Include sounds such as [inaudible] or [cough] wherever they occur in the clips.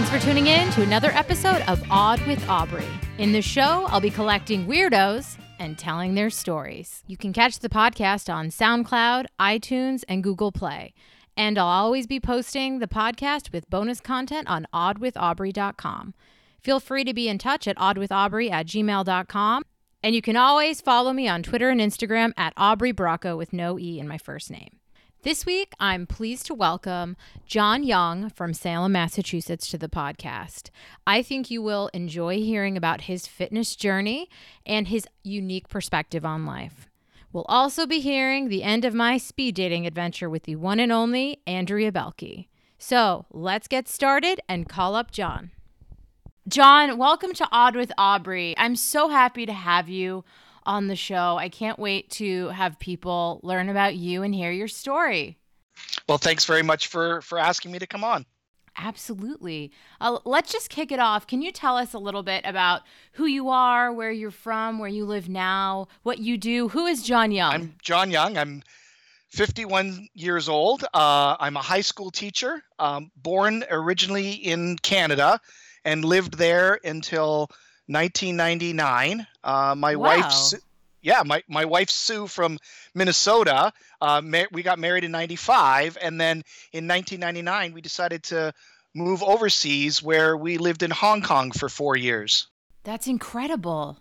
Thanks for tuning in to another episode of Odd with Aubrey. In the show, I'll be collecting weirdos and telling their stories. You can catch the podcast on SoundCloud, iTunes, and Google Play. And I'll always be posting the podcast with bonus content on oddwithaubrey.com. Feel free to be in touch at oddwithaubrey at gmail.com. And you can always follow me on Twitter and Instagram at Aubrey Bracco with no E in my first name. This week, I'm pleased to welcome John Young from Salem, Massachusetts to the podcast. I think you will enjoy hearing about his fitness journey and his unique perspective on life. We'll also be hearing the end of my speed dating adventure with the one and only Andrea Belke. So let's get started and call up John. John, welcome to Odd with Aubrey. I'm so happy to have you on the show. I can't wait to have people learn about you and hear your story. Well, thanks very much for for asking me to come on. Absolutely. Uh, let's just kick it off. Can you tell us a little bit about who you are, where you're from, where you live now, what you do? Who is John Young? I'm John Young. I'm 51 years old. Uh, I'm a high school teacher, um, born originally in Canada and lived there until 1999. Uh, my wow. wife's yeah, my, my wife Sue from Minnesota. Uh, we got married in '95, and then in 1999 we decided to move overseas, where we lived in Hong Kong for four years. That's incredible.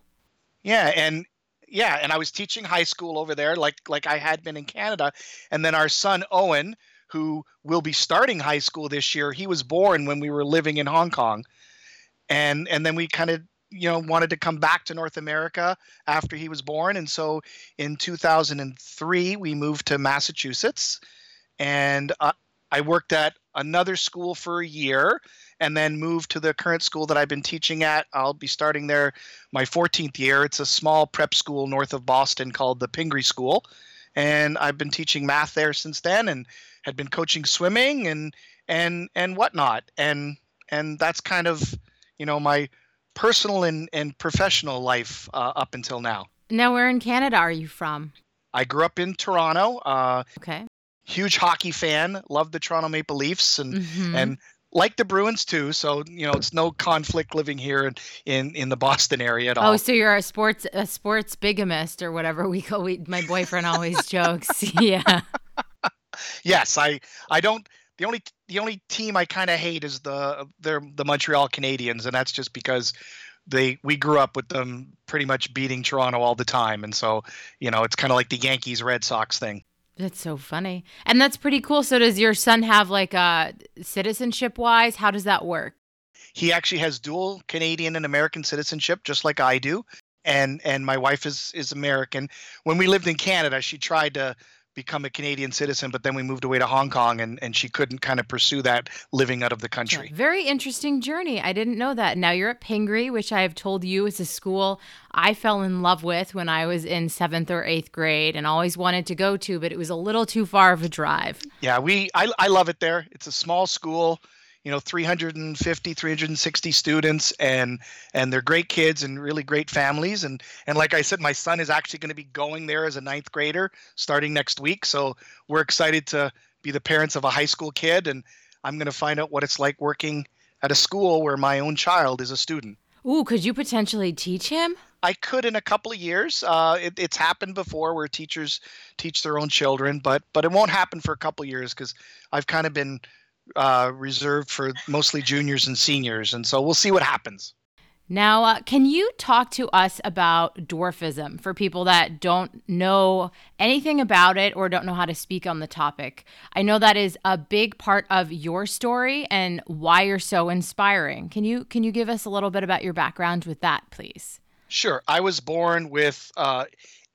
Yeah, and yeah, and I was teaching high school over there, like like I had been in Canada, and then our son Owen, who will be starting high school this year, he was born when we were living in Hong Kong, and and then we kind of you know wanted to come back to North America after he was born, and so in 2003 we moved to Massachusetts, and uh, I worked at another school for a year, and then moved to the current school that I've been teaching at. I'll be starting there my 14th year. It's a small prep school north of Boston called the Pingree School, and I've been teaching math there since then, and had been coaching swimming and and and whatnot, and and that's kind of you know my personal and, and professional life uh, up until now. Now, where in Canada are you from? I grew up in Toronto. Uh, okay. Huge hockey fan. Love the Toronto Maple Leafs and mm-hmm. and like the Bruins too. So you know, it's no conflict living here in in, in the Boston area at all. Oh, so you're a sports a sports bigamist or whatever we call. We, my boyfriend always [laughs] jokes. [laughs] Yeah. yes, I I don't the only the only team I kind of hate is the they're the Montreal Canadiens, and that's just because they we grew up with them pretty much beating Toronto all the time, and so you know it's kind of like the Yankees Red Sox thing. That's so funny, and that's pretty cool. So does your son have like a uh, citizenship wise? How does that work? He actually has dual Canadian and American citizenship, just like I do and and my wife is is American. When we lived in Canada, she tried to become a Canadian citizen, but then we moved away to Hong Kong and, and she couldn't kind of pursue that living out of the country. Yeah, very interesting journey. I didn't know that. Now you're at Pingree, which I have told you is a school I fell in love with when I was in seventh or eighth grade and always wanted to go to, but it was a little too far of a drive. Yeah, we I, I love it there. It's a small school you know 350 360 students and and they're great kids and really great families and and like i said my son is actually going to be going there as a ninth grader starting next week so we're excited to be the parents of a high school kid and i'm going to find out what it's like working at a school where my own child is a student Ooh, could you potentially teach him? I could in a couple of years. Uh, it, it's happened before where teachers teach their own children, but but it won't happen for a couple of years because I've kind of been uh, reserved for mostly juniors and seniors, and so we'll see what happens. Now, uh, can you talk to us about dwarfism for people that don't know anything about it or don't know how to speak on the topic? I know that is a big part of your story and why you're so inspiring. Can you can you give us a little bit about your background with that, please? Sure. I was born with uh,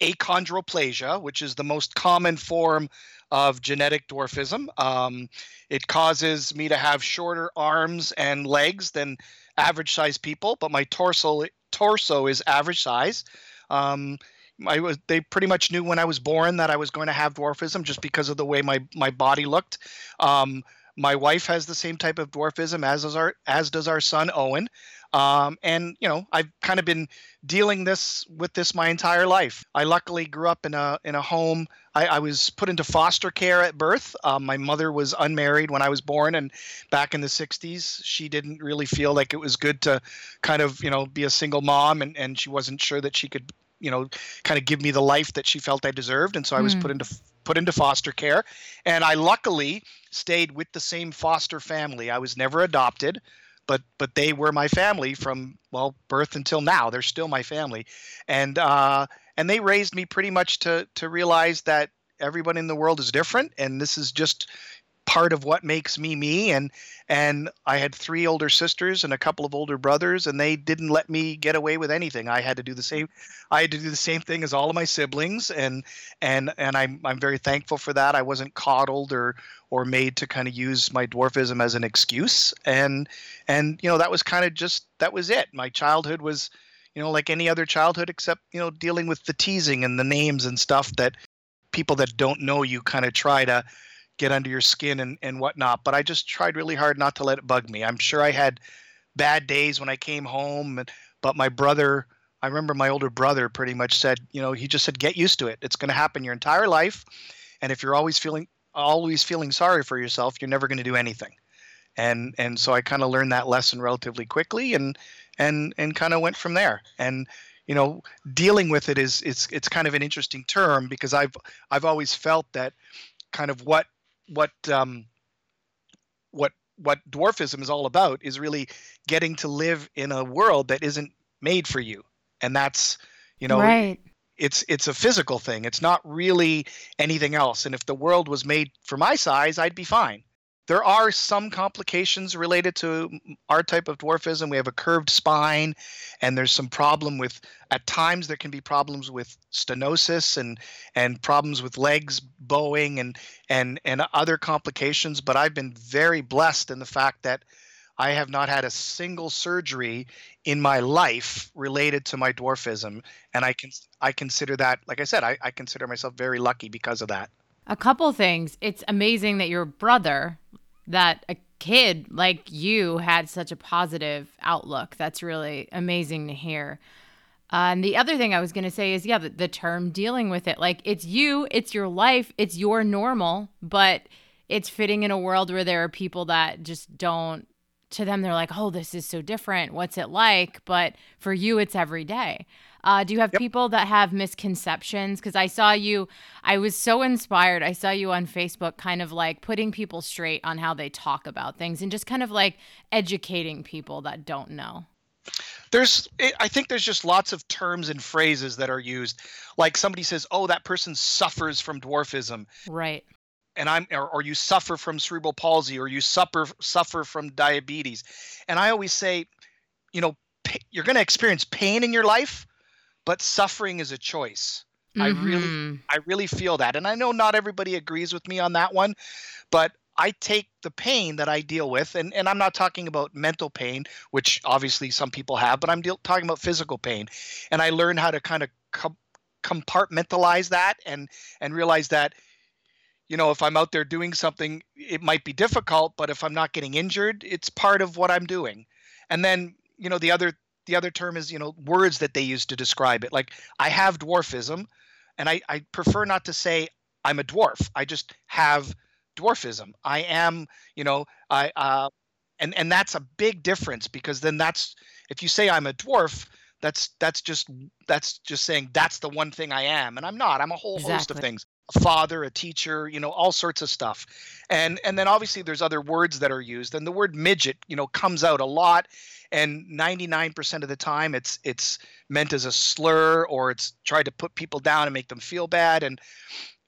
achondroplasia, which is the most common form of genetic dwarfism. Um, it causes me to have shorter arms and legs than average size people, but my torso torso is average size. Um, I was they pretty much knew when I was born that I was going to have dwarfism just because of the way my my body looked. Um, my wife has the same type of dwarfism as does our as does our son Owen. Um, and you know, I've kind of been dealing this with this my entire life. I luckily grew up in a in a home. I, I was put into foster care at birth. Um, my mother was unmarried when I was born, and back in the '60s, she didn't really feel like it was good to kind of you know be a single mom, and and she wasn't sure that she could you know kind of give me the life that she felt I deserved, and so I was mm. put into put into foster care, and I luckily stayed with the same foster family. I was never adopted but but they were my family from well birth until now. They're still my family, and uh, and they raised me pretty much to to realize that everyone in the world is different, and this is just part of what makes me me and and I had three older sisters and a couple of older brothers and they didn't let me get away with anything. I had to do the same I had to do the same thing as all of my siblings and and and I'm I'm very thankful for that. I wasn't coddled or or made to kind of use my dwarfism as an excuse and and you know that was kind of just that was it. My childhood was you know like any other childhood except you know dealing with the teasing and the names and stuff that people that don't know you kind of try to get under your skin and, and whatnot. But I just tried really hard not to let it bug me. I'm sure I had bad days when I came home, but my brother, I remember my older brother pretty much said, you know, he just said, get used to it. It's going to happen your entire life. And if you're always feeling, always feeling sorry for yourself, you're never going to do anything. And, and so I kind of learned that lesson relatively quickly and, and, and kind of went from there. And, you know, dealing with it is, it's, it's kind of an interesting term because I've, I've always felt that kind of what what um, what what dwarfism is all about is really getting to live in a world that isn't made for you, and that's you know right. it's it's a physical thing. It's not really anything else. And if the world was made for my size, I'd be fine. There are some complications related to our type of dwarfism. We have a curved spine, and there's some problem with. At times, there can be problems with stenosis and and problems with legs bowing and and and other complications. But I've been very blessed in the fact that I have not had a single surgery in my life related to my dwarfism, and I can I consider that, like I said, I, I consider myself very lucky because of that. A couple things. It's amazing that your brother, that a kid like you had such a positive outlook. That's really amazing to hear. Uh, and the other thing I was going to say is, yeah, the, the term dealing with it. Like, it's you, it's your life, it's your normal, but it's fitting in a world where there are people that just don't, to them, they're like, oh, this is so different. What's it like? But for you, it's every day. Uh, do you have yep. people that have misconceptions? Because I saw you, I was so inspired. I saw you on Facebook kind of like putting people straight on how they talk about things and just kind of like educating people that don't know. There's, I think there's just lots of terms and phrases that are used. Like somebody says, oh, that person suffers from dwarfism. Right and I'm or, or, you suffer from cerebral palsy or you suffer suffer from diabetes. And I always say, you know, you're going to experience pain in your life, but suffering is a choice. Mm-hmm. I really mm-hmm. I really feel that. And I know not everybody agrees with me on that one, but I take the pain that I deal with, and, and I'm not talking about mental pain, which obviously some people have, but I'm deal, talking about physical pain. And I learn how to kind of com- compartmentalize that and and realize that, you know, if I'm out there doing something, it might be difficult, but if I'm not getting injured, it's part of what I'm doing. And then, you know, the other the other term is you know words that they use to describe it. Like i have dwarfism and i, I prefer not to say i'm a dwarf. I just have dwarfism. I am you know i uh, and and that's a big difference because then that's if you say i'm a dwarf that's that's just that's just saying that's the one thing i am and i'm not. I'm a whole exactly. host of things a father a teacher you know all sorts of stuff. And and then obviously there's other words that are used and the word midget you know comes out a lot and 99% of the time it's it's meant as a slur or it's tried to put people down and make them feel bad. And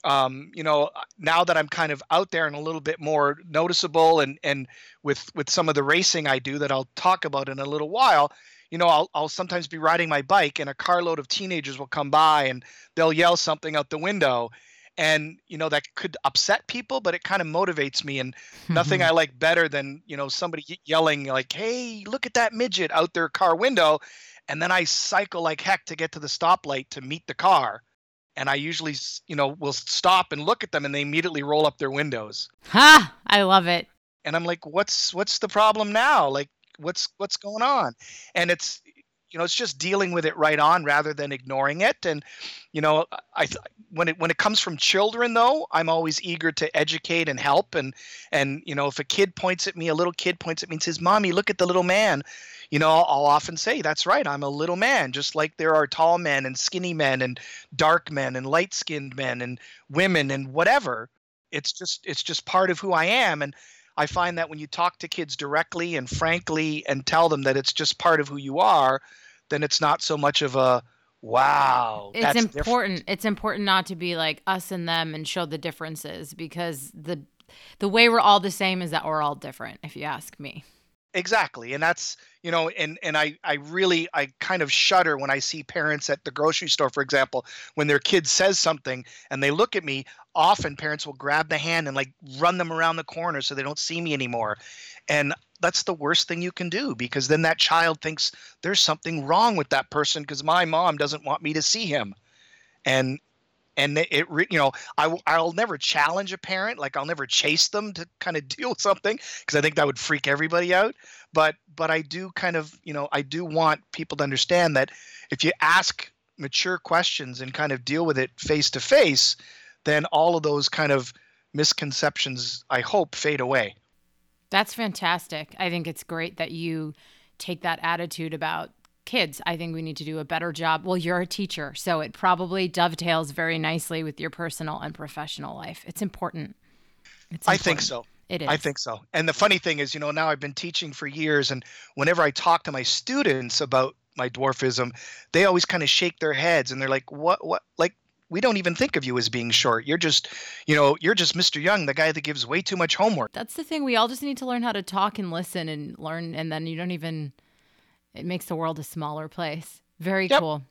um, you know now that i'm kind of out there and a little bit more noticeable and and with with some of the racing i do that i'll talk about in a little while you know I'll, I'll sometimes be riding my bike and a carload of teenagers will come by and they'll yell something out the window and you know that could upset people but it kind of motivates me and hmm. nothing i like better than you know somebody yelling like hey look at that midget out their car window and then i cycle like heck to get to the stoplight to meet the car and i usually you know will stop and look at them and they immediately roll up their windows ha i love it and I'm like, what's what's the problem now? Like, what's what's going on? And it's you know it's just dealing with it right on rather than ignoring it. And you know i when it when it comes from children though i'm always eager to educate and help. And and you know if a kid points at me a little kid points at me and says mommy look at the little man you know I'll, I'll often say that's right i'm a little man just like there are tall men and skinny men and dark men and light skinned men and women and whatever. It's just it's just part of who i am. And I find that when you talk to kids directly and frankly and tell them that it's just part of who you are, then it's not so much of a wow. It's important. Different. It's important not to be like us and them and show the differences because the the way we're all the same is that we're all different, if you ask me. Exactly. And that's you know and and i i really i kind of shudder when i see parents at the grocery store for example when their kid says something and they look at me often parents will grab the hand and like run them around the corner so they don't see me anymore and that's the worst thing you can do because then that child thinks there's something wrong with that person because my mom doesn't want me to see him. And and it you know I, i'll never challenge a parent like i'll never chase them to kind of [laughs] deal with something because i think that would freak everybody out. But but i do kind of you know i do want people to understand that if you ask mature questions and kind of deal with it face to face then all of those kind of misconceptions i hope fade away that's fantastic i think it's great that you take that attitude about kids. I think we need to do a better job. Well, you're a teacher, so it probably dovetails very nicely with your personal and professional life. It's important. It's important. I think so. It is. I think so. And the funny thing is, you know, now I've been teaching for years, and whenever I talk to my students about my dwarfism, they always kind of shake their heads and they're like, "What? What? Like, we don't even think of you as being short. You're just, you know, you're just Mr. Young, the guy that gives way too much homework." That's the thing. We all just need to learn how to talk and listen and learn, and then you don't even it makes the world a smaller place. Very yep. cool.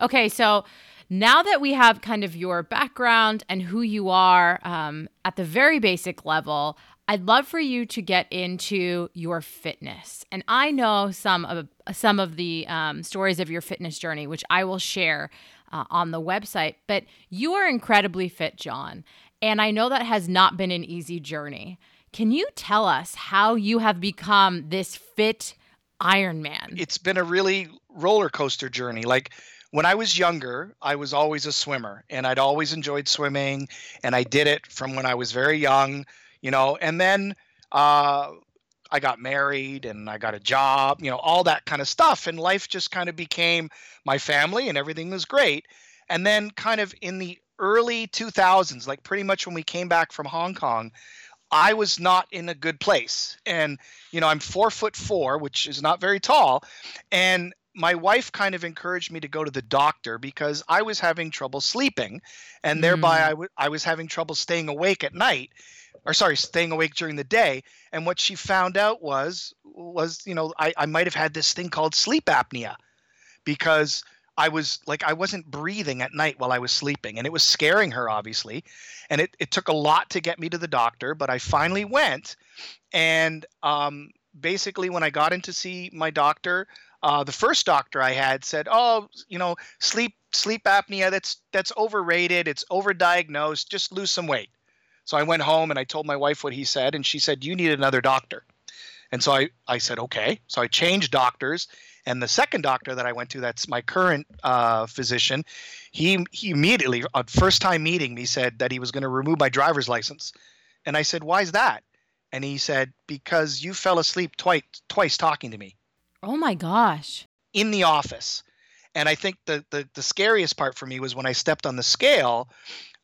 Okay, so now that we have kind of your background and who you are um, at the very basic level, I'd love for you to get into your fitness. And I know some of some of the um, stories of your fitness journey, which I will share uh, on the website. But you are incredibly fit, John, and I know that has not been an easy journey. Can you tell us how you have become this fit Iron Man? It's been a really roller coaster journey. Like when I was younger, I was always a swimmer and I'd always enjoyed swimming and I did it from when I was very young, you know, and then uh, I got married and I got a job, you know, all that kind of stuff. And life just kind of became my family and everything was great. And then, kind of in the early 2000s, like pretty much when we came back from Hong Kong, I was not in a good place. And, you know, I'm four foot four, which is not very tall. And my wife kind of encouraged me to go to the doctor because I was having trouble sleeping. And thereby mm. I, w- I was having trouble staying awake at night or sorry, staying awake during the day. And what she found out was, was, you know, I, I might have had this thing called sleep apnea because I was like I wasn't breathing at night while I was sleeping, and it was scaring her, obviously. And it, it took a lot to get me to the doctor, but I finally went. And um, basically, when I got in to see my doctor, uh, the first doctor I had said, "Oh, you know, sleep sleep apnea that's that's overrated. It's overdiagnosed. Just lose some weight." So I went home and I told my wife what he said, and she said, "You need another doctor." And so I, I said, okay. So I changed doctors. And the second doctor that I went to, that's my current uh, physician, he, he immediately, on first time meeting me, said that he was going to remove my driver's license. And I said, why is that? And he said, because you fell asleep twice, twice talking to me. Oh my gosh. In the office. And I think the, the, the scariest part for me was when I stepped on the scale,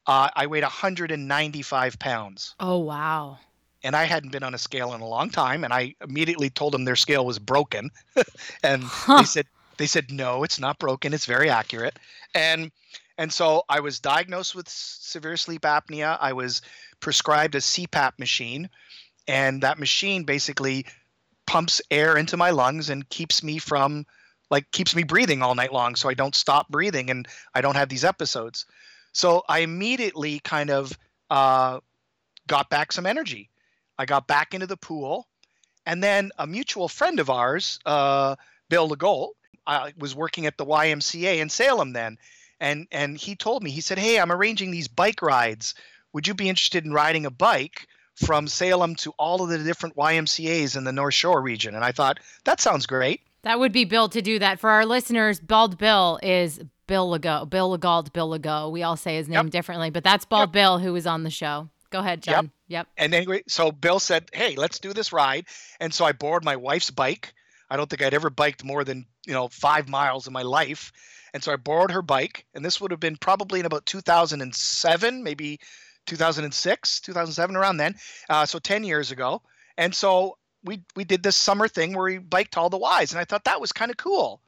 uh, I weighed 195 pounds. Oh, wow and I hadn't been on a scale in a long time, and I immediately told them their scale was broken, [laughs] and huh. they said they said no, it's not broken, it's very accurate, and and so I was diagnosed with severe sleep apnea. I was prescribed a CPAP machine, and that machine basically pumps air into my lungs and keeps me from like keeps me breathing all night long so I don't stop breathing and I don't have these episodes. So I immediately kind of uh, got back some energy. I got back into the pool. And then a mutual friend of ours, uh, Bill Legault, I was working at the YMCA in Salem then. And, and he told me, he said, Hey, I'm arranging these bike rides. Would you be interested in riding a bike from Salem to all of the different YMCA's in the North Shore region. And I thought, that sounds great. That would be Bill to do that. For our listeners, Bald Bill is Bill Legault, Bill Legault, Bill Legault. We all say his name yep. differently, but that's Bald yep. Bill who was on the show. Go ahead, John. Yep. yep. And anyway, so Bill said, "Hey, let's do this ride." And so I borrowed my wife's bike. I don't think I'd ever biked more than you know five miles in my life, and so I borrowed her bike. And this would have been probably in about 2007, maybe 2006, 2007, around then. Uh, so 10 years ago. And so we we did this summer thing where we biked all the Ys, and I thought that was kind of cool.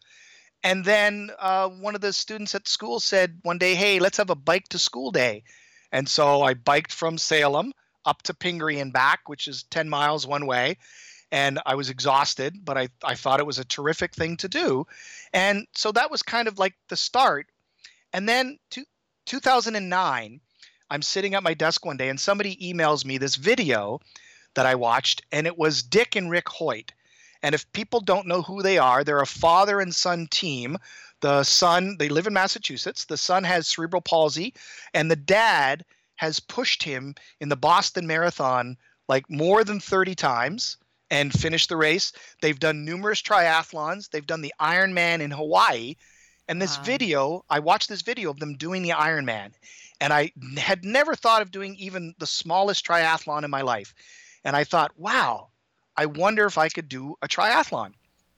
And then uh, one of the students at school said one day, "Hey, let's have a bike to school day." And so I biked from Salem up to Pingree and back, which is 10 miles one way. And I was exhausted, but I, I thought it was a terrific thing to do. And so that was kind of like the start. And then to, 2009, I'm sitting at my desk one day and somebody emails me this video that I watched, and it was Dick and Rick Hoyt. And if people don't know who they are, they're a father and son team the son, they live in Massachusetts. The son has cerebral palsy, and the dad has pushed him in the Boston Marathon like more than 30 times and finished the race. They've done numerous triathlons. They've done the Ironman in Hawaii. And this wow. video, I watched this video of them doing the Ironman, and I had never thought of doing even the smallest triathlon in my life. And I thought, wow, I wonder if I could do a triathlon.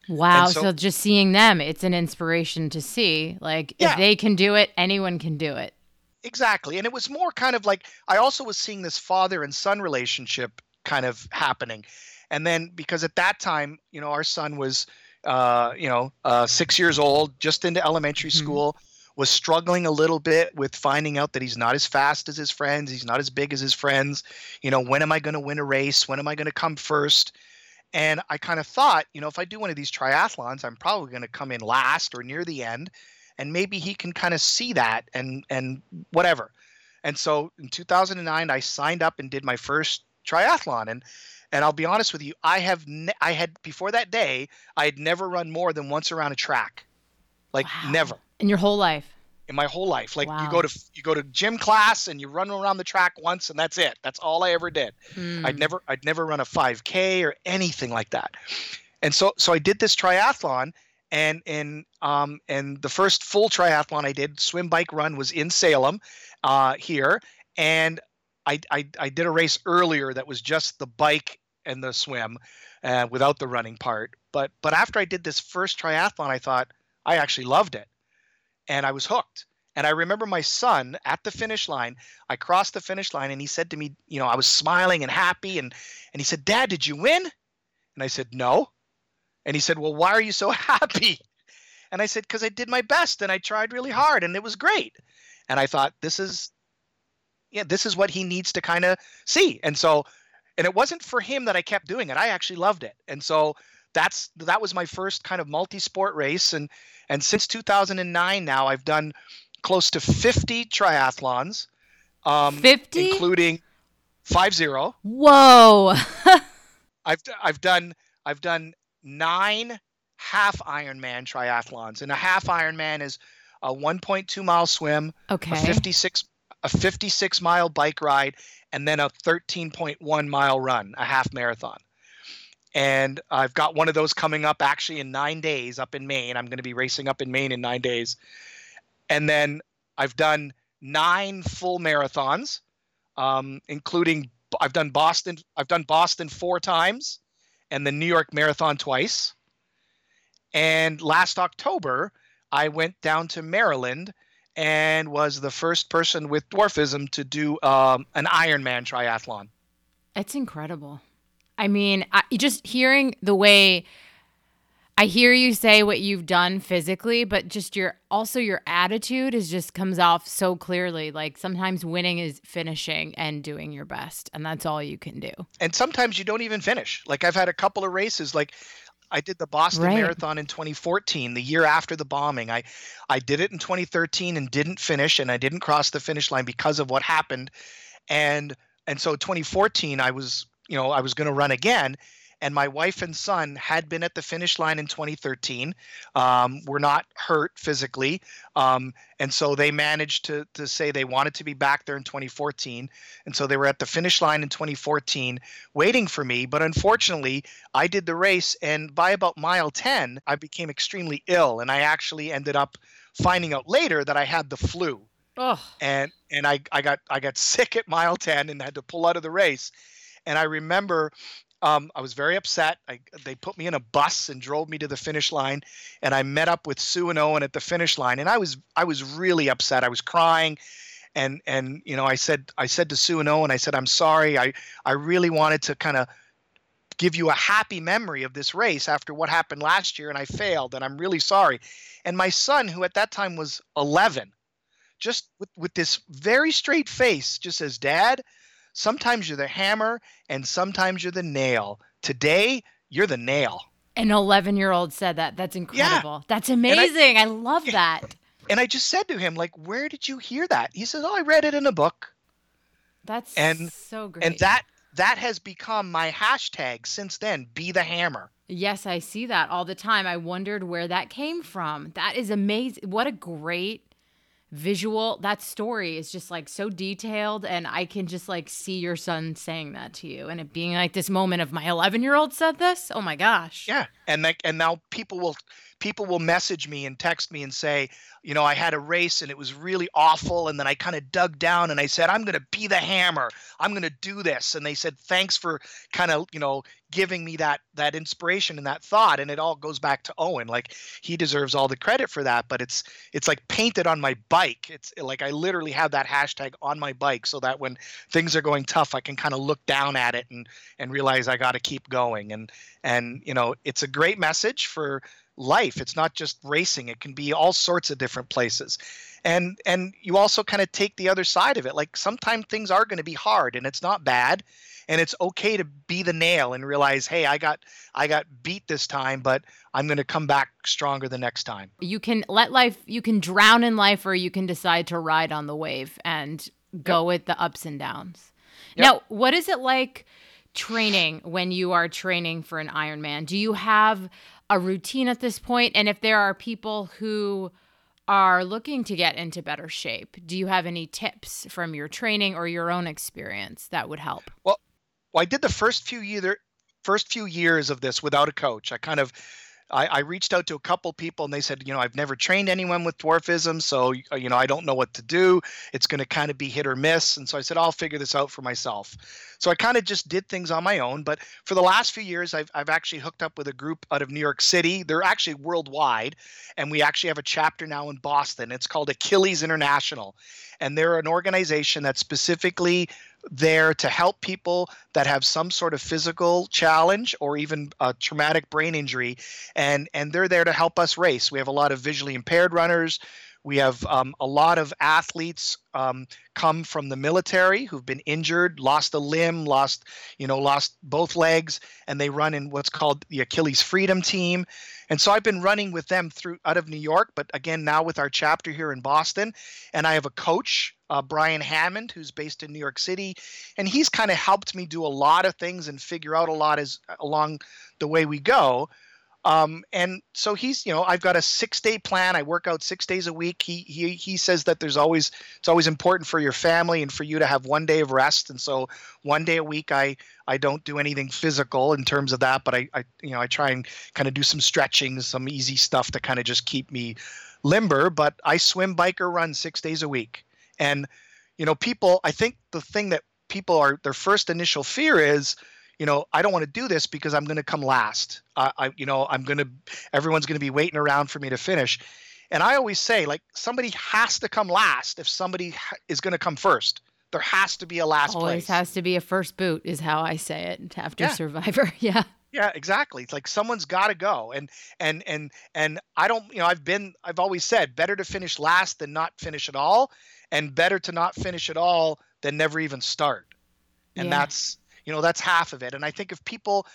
Wow. So, so, just seeing them, it's an inspiration to see. Like, yeah. if they can do it, anyone can do it. Exactly. And it was more kind of like I also was seeing this father and son relationship kind of happening. And then because at that time, you know, our son was, uh, you know, uh, six years old, just into elementary mm-hmm. Was struggling a little bit with finding out that he's not as fast as his friends. He's not as big as his friends. You know, when am I going to win a race? When am I going to come first? And I kind of thought, you know, if I do one of these triathlons, I'm probably going to come in last or near the end, and maybe he can kind of see that and and whatever. And so in 2009, I signed up and did my first triathlon, and and I'll be honest with you, I have ne- I had before that day, I had never run more than once around a track, like wow. never in your whole life in my whole life. Like wow. you go to you go to gym class and you run around the track once and that's it. That's all I ever did. Mm. I'd never I'd never run a 5K or anything like that. And so so I did this triathlon and and um and the first full triathlon I did, swim bike run was in Salem uh here and I I I did a race earlier that was just the bike and the swim uh, without the running part. But but after I did this first triathlon I thought I actually loved it and I was hooked. And I remember my son at the finish line. I crossed the finish line and he said to me, you know, I was smiling and happy and and he said, "Dad, did you win?" And I said, "No." And he said, "Well, why are you so [laughs] happy?" And I said, "Cuz I did my best and I tried really hard and it was great." And I thought, this is yeah, this is what he needs to kind of see. And so and it wasn't for him that I kept doing it. I actually loved it. And so that's that was my first kind of multi-sport race and and since 2009 now I've done close to 50 triathlons um 50 including 50 whoa. [laughs] I've I've done I've done 9 half Ironman triathlons and a half Ironman is a 1.2 mile swim okay. a 56 a 56 mile bike ride and then a 13.1 mile run a half marathon and I've got one of those coming up actually in nine days up in Maine. I'm going to be racing up in Maine in nine days, and then I've done nine full marathons, um, including I've done Boston. I've done Boston four times, and the New York Marathon twice. And last October, I went down to Maryland and was the first person with dwarfism to do um, an Ironman triathlon. It's incredible. I mean, I, just hearing the way I hear you say what you've done physically, but just your also your attitude is just comes off so clearly. Like sometimes winning is finishing and doing your best, and that's all you can do. And sometimes you don't even finish. Like I've had a couple of races, like I did the Boston right. Marathon in 2014, the year after the bombing. I I did it in 2013 and didn't finish, and I didn't cross the finish line because of what happened. And and so 2014, I was you know, I was going to run again. and my wife and son had been at the finish line in 2013. Um, were not hurt physically, um, and so they managed to to say they wanted to be back there in 2014, and so they were at the finish line in 2014, waiting for me. But unfortunately, I did the race, and by about mile 10, I became extremely ill, and I actually ended up finding out later that I had the flu. Oh. And and I, I got I got [laughs] sick at mile 10 and had to pull out of the race. And I remember um, I was very upset. I, they put me in a bus and drove me to the finish line, and I met up with Sue and Owen at the finish line. And I was I was really upset. I was crying, and and you know I said I said to Sue and Owen, I said I'm sorry. I I really wanted to kind of give you a happy memory of this race after what happened last year, and I failed, and I'm really sorry. And my son, who at that time was 11, just with with this very straight face, just says, "Dad." Sometimes you're the hammer and sometimes you're the nail. Today, you're the nail. An 11 year old said that. That's incredible. Yeah. That's amazing. I, I, love that. And I just said to him, like, where did you hear that? He says, oh, I read it in a book. That's and, so great. And that that has become my hashtag since then. Be the hammer. Yes, I see that all the time. I wondered where that came from. That is amazing. What a great visual that story is just like so detailed and i can just like see your son saying that to you and it being like this moment of my 11 year old said this? Oh my gosh. Yeah and like and now people will people will message me and text me and say, you know, I had a race and it was really awful. And then I kind of dug down and I said, I'm going to be the hammer. I'm going to do this. And they said, thanks for kind of, you know, giving me that that inspiration and that thought. And it all goes back to Owen. Like he deserves all the credit for that. But it's it's like painted on my bike. It's like I literally have that hashtag on my bike so that when things are going tough, I can kind of look down at it and and realize I got to keep going. And and you know, it's a great message for life. It's not just racing. It can be all sorts of different places. And and you also kind of take the other side of it. Like sometimes things are going to be hard and it's not bad and it's okay to be the nail and realize, "Hey, I got I got beat this time, but I'm going to come back stronger the next time." You can let life you can drown in life or you can decide to ride on the wave and go yep. with the ups and downs. Yep. Now, what is it like training when you are training for an Ironman? Do you have a routine at this point? And if there are people who are looking to get into better shape, do you have any tips from your training or your own experience that would help? Well, well I did the first few year first few years of this without a coach. I kind of I, I, reached out to a couple people and they said, you know, I've never trained anyone with dwarfism, so uh, you know, I don't know what to do. It's going to kind of be hit or miss. And so I said, I'll figure this out for myself. So I kind of just did things on my own. But for the last few years, I've I've actually hooked up with a group out of New York City. They're actually worldwide, and we actually have a chapter now in Boston. It's called Achilles International, and they're an organization that specifically there to help people that have some sort of physical challenge or even a traumatic brain injury. And and they're there to help us race. We have a lot of visually impaired runners. We have um, a lot of athletes um, come from the military who've been injured, lost a limb, lost, you know, lost both legs, and they run in what's called the Achilles Freedom Team. And so I've been running with them through out of New York, but again now with our chapter here in Boston, and I have a coach, uh, Brian Hammond, who's based in New York City, and he's kind of helped me do a lot of things and figure out a lot as along the way we go. Um, and so he's, you know, I've got a six day plan. I work out six days a week. He, he, he says that there's always, it's always important for your family and for you to have one day of rest. And so one day a week, I, I don't do anything physical in terms of that, but I, I you know, I try and kind of do some stretching, some easy stuff to kind of just keep me limber, but I swim, bike or run six days a week. And, you know, people, I think the thing that people are, their first initial fear is, you know, I don't want to do this because I'm going to come last. Uh, I, you know, I'm going to, everyone's going to be waiting around for me to finish. And I always say, like, somebody has to come last if somebody is going to come first. There has to be a last Always place. has to be a first boot, is how I say it after yeah. Survivor. [laughs] yeah. Yeah, exactly. It's like someone's got to go, and and and and I don't, you know, I've been, I've always said, better to finish last than not finish at all, and better to not finish at all than never even start. And yeah. that's you know that's half of it and i think if people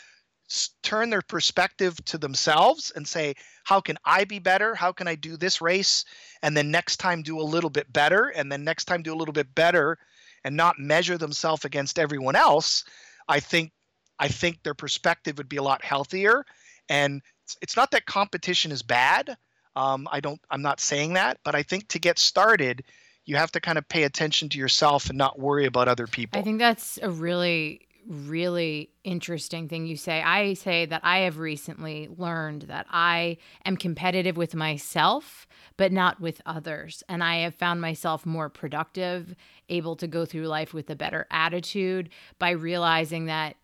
turn their perspective to themselves and say how can i be better how can i do this race and then next time do a little bit better and then next time do a little bit better and not measure themselves against everyone else i think I think their perspective would be a lot healthier. And it's, it's not that competition is bad. Um, I don't. I'm not saying that, but I think to get started, you have to kind of pay attention to yourself and not worry about other people. I think that's a really really interesting thing you say. I say that I have recently learned that I am competitive with myself, but not with others. And I have found myself more productive, able to go through life with a better attitude by realizing that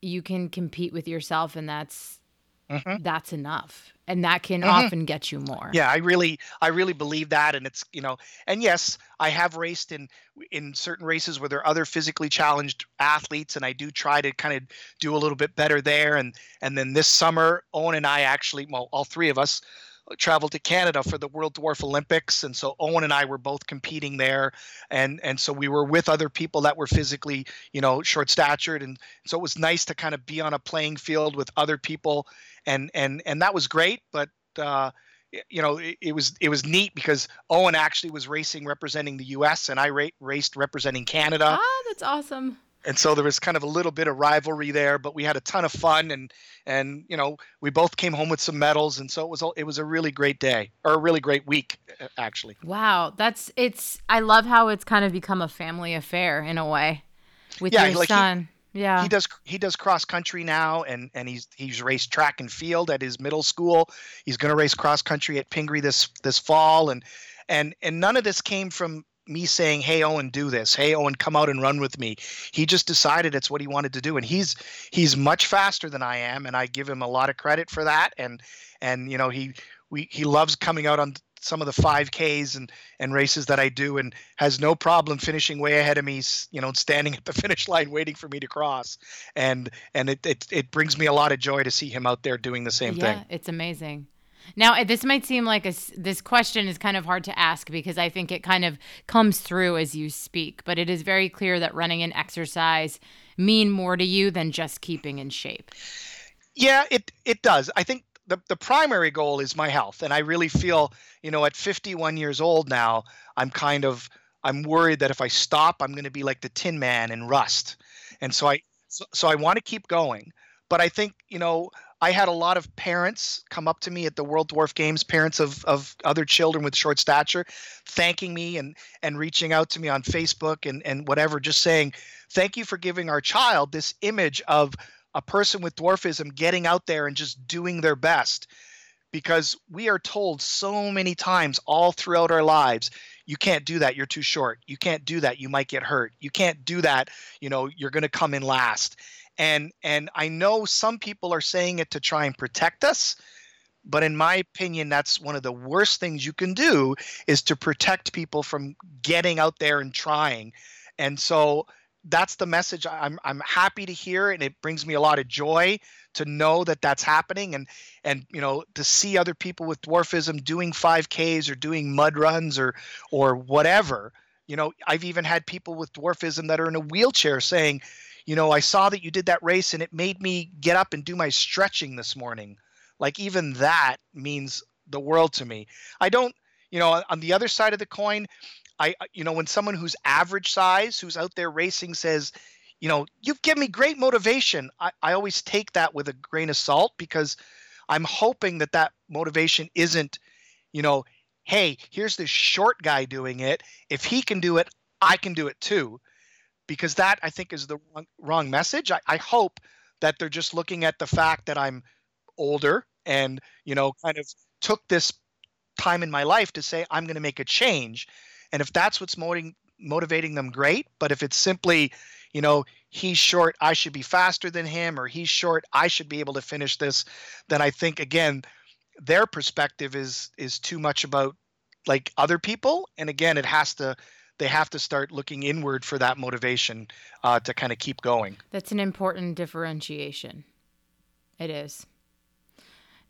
you can compete with yourself and that's mm-hmm. that's enough and that can mm-hmm. often get you more yeah i really i really believe that and it's you know and yes i have raced in in certain races where there are other physically challenged athletes and i do try to kind of do a little bit better there and and then this summer owen and i actually well all three of us traveled to Canada for the World Dwarf Olympics, and so Owen and I were both competing there, and and so we were with other people that were physically, you know, short statured, and so it was nice to kind of be on a playing field with other people, and and and that was great. But uh, you know, it, it, was it was neat because Owen actually was racing representing the U.S. and I ra- raced representing Canada. Ah, that's awesome and so there was kind of a little bit of rivalry there but we had a ton of fun and and you know we both came home with some medals. And so it was it was a really great day or a really great week actually. Wow. That's it's i love how it's kind of become a family affair in a way with yeah, your like son. He, yeah. he does he does cross country now and and he's he's raced track and field at his middle school. He's going to race cross country at pingree this this fall. And and and none of this came from me saying, "Hey Owen, do this. Hey Owen, come out and run with me." He just decided it's what he wanted to do, and he's he's much faster than I am, and I give him a lot of credit for that. And and you know he we he loves coming out on some of the 5Ks and and races that I do, and has no problem finishing way ahead of me. You know, standing at the [laughs] finish line waiting for me to cross, and and it it, it brings me a lot of joy to see him out there doing the same yeah, thing. Yeah, it's amazing. Now, this might seem like a, this question is kind of hard to ask because I think it kind of comes through as you speak, but it is very clear that running and exercise mean more to you than just keeping in shape. Yeah, it it does. I think the the primary goal is my health, and I really feel, you know, at 51 years old now, I'm kind of I'm worried that if I stop, I'm going to be like the Tin Man in Rust, and so I so, so I want to keep going. But I think you know I had a lot of parents come up to me at the World Dwarf Games, parents of, of other children with short stature, thanking me and and reaching out to me on Facebook and, and whatever, just saying, thank you for giving our child this image of a person with dwarfism getting out there and just doing their best. Because we are told so many times all throughout our lives, you can't do that, you're too short. You can't do that, you might get hurt. You can't do that, you know, you're gonna come in last and and i know some people are saying it to try and protect us but in my opinion that's one of the worst things you can do is to protect people from getting out there and trying. And so that's the message i'm i'm happy to hear and it brings me a lot of joy to know that that's happening and and you know to see other people with dwarfism doing 5ks or doing mud runs or or whatever. You know i've even had people with dwarfism that are in a wheelchair saying you know, I saw that you did that race and it made me get up and do my stretching this morning. Like, even that means the world to me. I don't, you know, on the other side of the coin, I, you know, when someone who's average size, who's out there racing says, you know, you've given me great motivation, I, I always take that with a grain of salt because I'm hoping that that motivation isn't, you know, hey, here's this short guy doing it. If he can do it, I can do it too because that I think is the wrong, wrong message. I, I hope that they're just looking at the fact that I'm older and you know kind of took this time in my life to say I'm going to make a change, and if that's what's motivating motivating them, great. But if it's simply you know he's short i should be faster than him or he's short i should be able to finish this then i think again their perspective is is too much about like other people and again it has to they have to start looking inward for that motivation uh, to kind of keep going. That's an important differentiation. It is.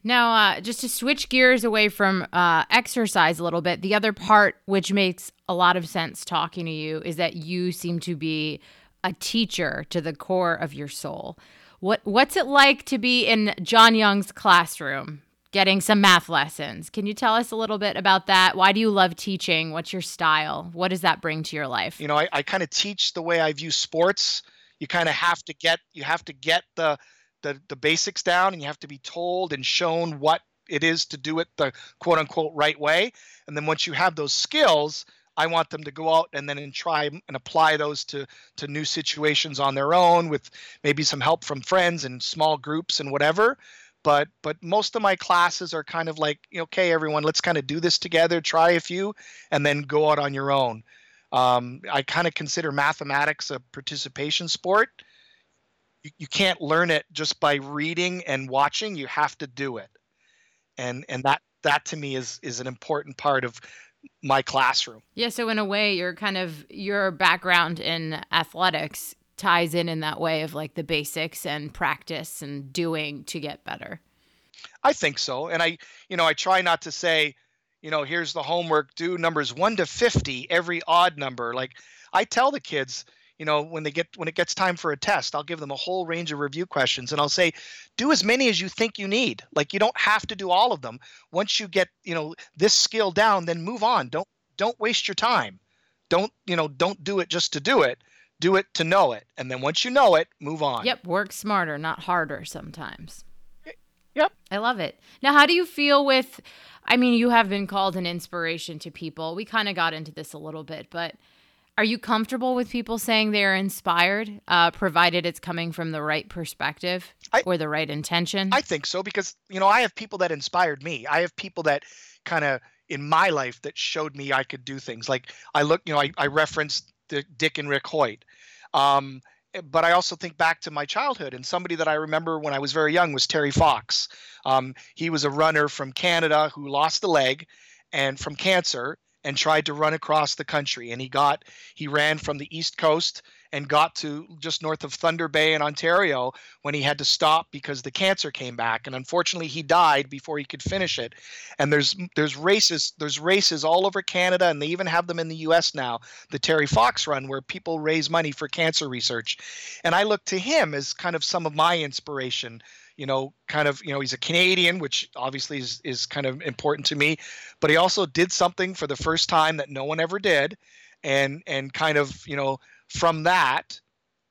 Now, uh, just to switch gears away from uh, exercise a little bit, the other part which makes a lot of sense talking to you is that you seem to be a teacher to the core of your soul. What What's it like to be in John Young's classroom? Getting some math lessons. Can you tell us a little bit about that? Why do you love teaching? What's your style? What does that bring to your life? You know, I, I kind of teach the way I view sports. you kind of have to get you have to get the, the the basics down and you have to be told and shown what it is to do it the quote unquote right way and then once you have those skills i want them to go out and then and try and apply those to to new situations on their own with maybe some help from friends and small groups and whatever but but most of my classes are kind of like okay everyone let's kind of do this together try a few and then go out on your own. Um, i kind of consider mathematics a participation sport. You, you can't learn it just by reading and watching you have to do it. And and that that to me is is an important part of my classroom. Yeah so in a way your kind of your background in athletics ties in in that way of like the basics and practice and doing to get better. I think so. And I, you know, I try not to say, you know, here's the homework, do numbers 1 to 50, every odd number. Like I tell the kids, you know, when they get when it gets time for a test, I'll give them a whole range of review questions and I'll say, do as many as you think you need. Like you don't have to do all of them. Once you get, you know, this skill down, then move on. Don't don't waste your time. Don't, you know, don't do it just to do it do it to know it. And then once you know it, move on. Yep. Work smarter, not harder sometimes. Yep. I love it. Now, how do you feel with, I mean, you have been called an inspiration to people. We kind of got into this a little bit, but are you comfortable with people saying they're inspired, uh, provided it's coming from the right perspective I, or the right intention? I think so because, you know, I have people that inspired me. I have people that kind of in my life that showed me I could do things. Like I look, you know, I, I referenced Dick and Rick Hoyt. Um, but I also think back to my childhood, and somebody that I remember when I was very young was Terry Fox. Um, he was a runner from Canada who lost a leg and from cancer and tried to run across the country. And he got he ran from the East Coast and got to just north of Thunder Bay in Ontario when he had to stop because the cancer came back and unfortunately he died before he could finish it. And there's there's races there's races all over Canada and they even have them in the US now, the Terry Fox run where people raise money for cancer research. And I look to him as kind of some of my inspiration you know, kind of, you know, he's a Canadian, which obviously is, is kind of important to me, but he also did something for the first time that no one ever did. And, and kind of, you know, from that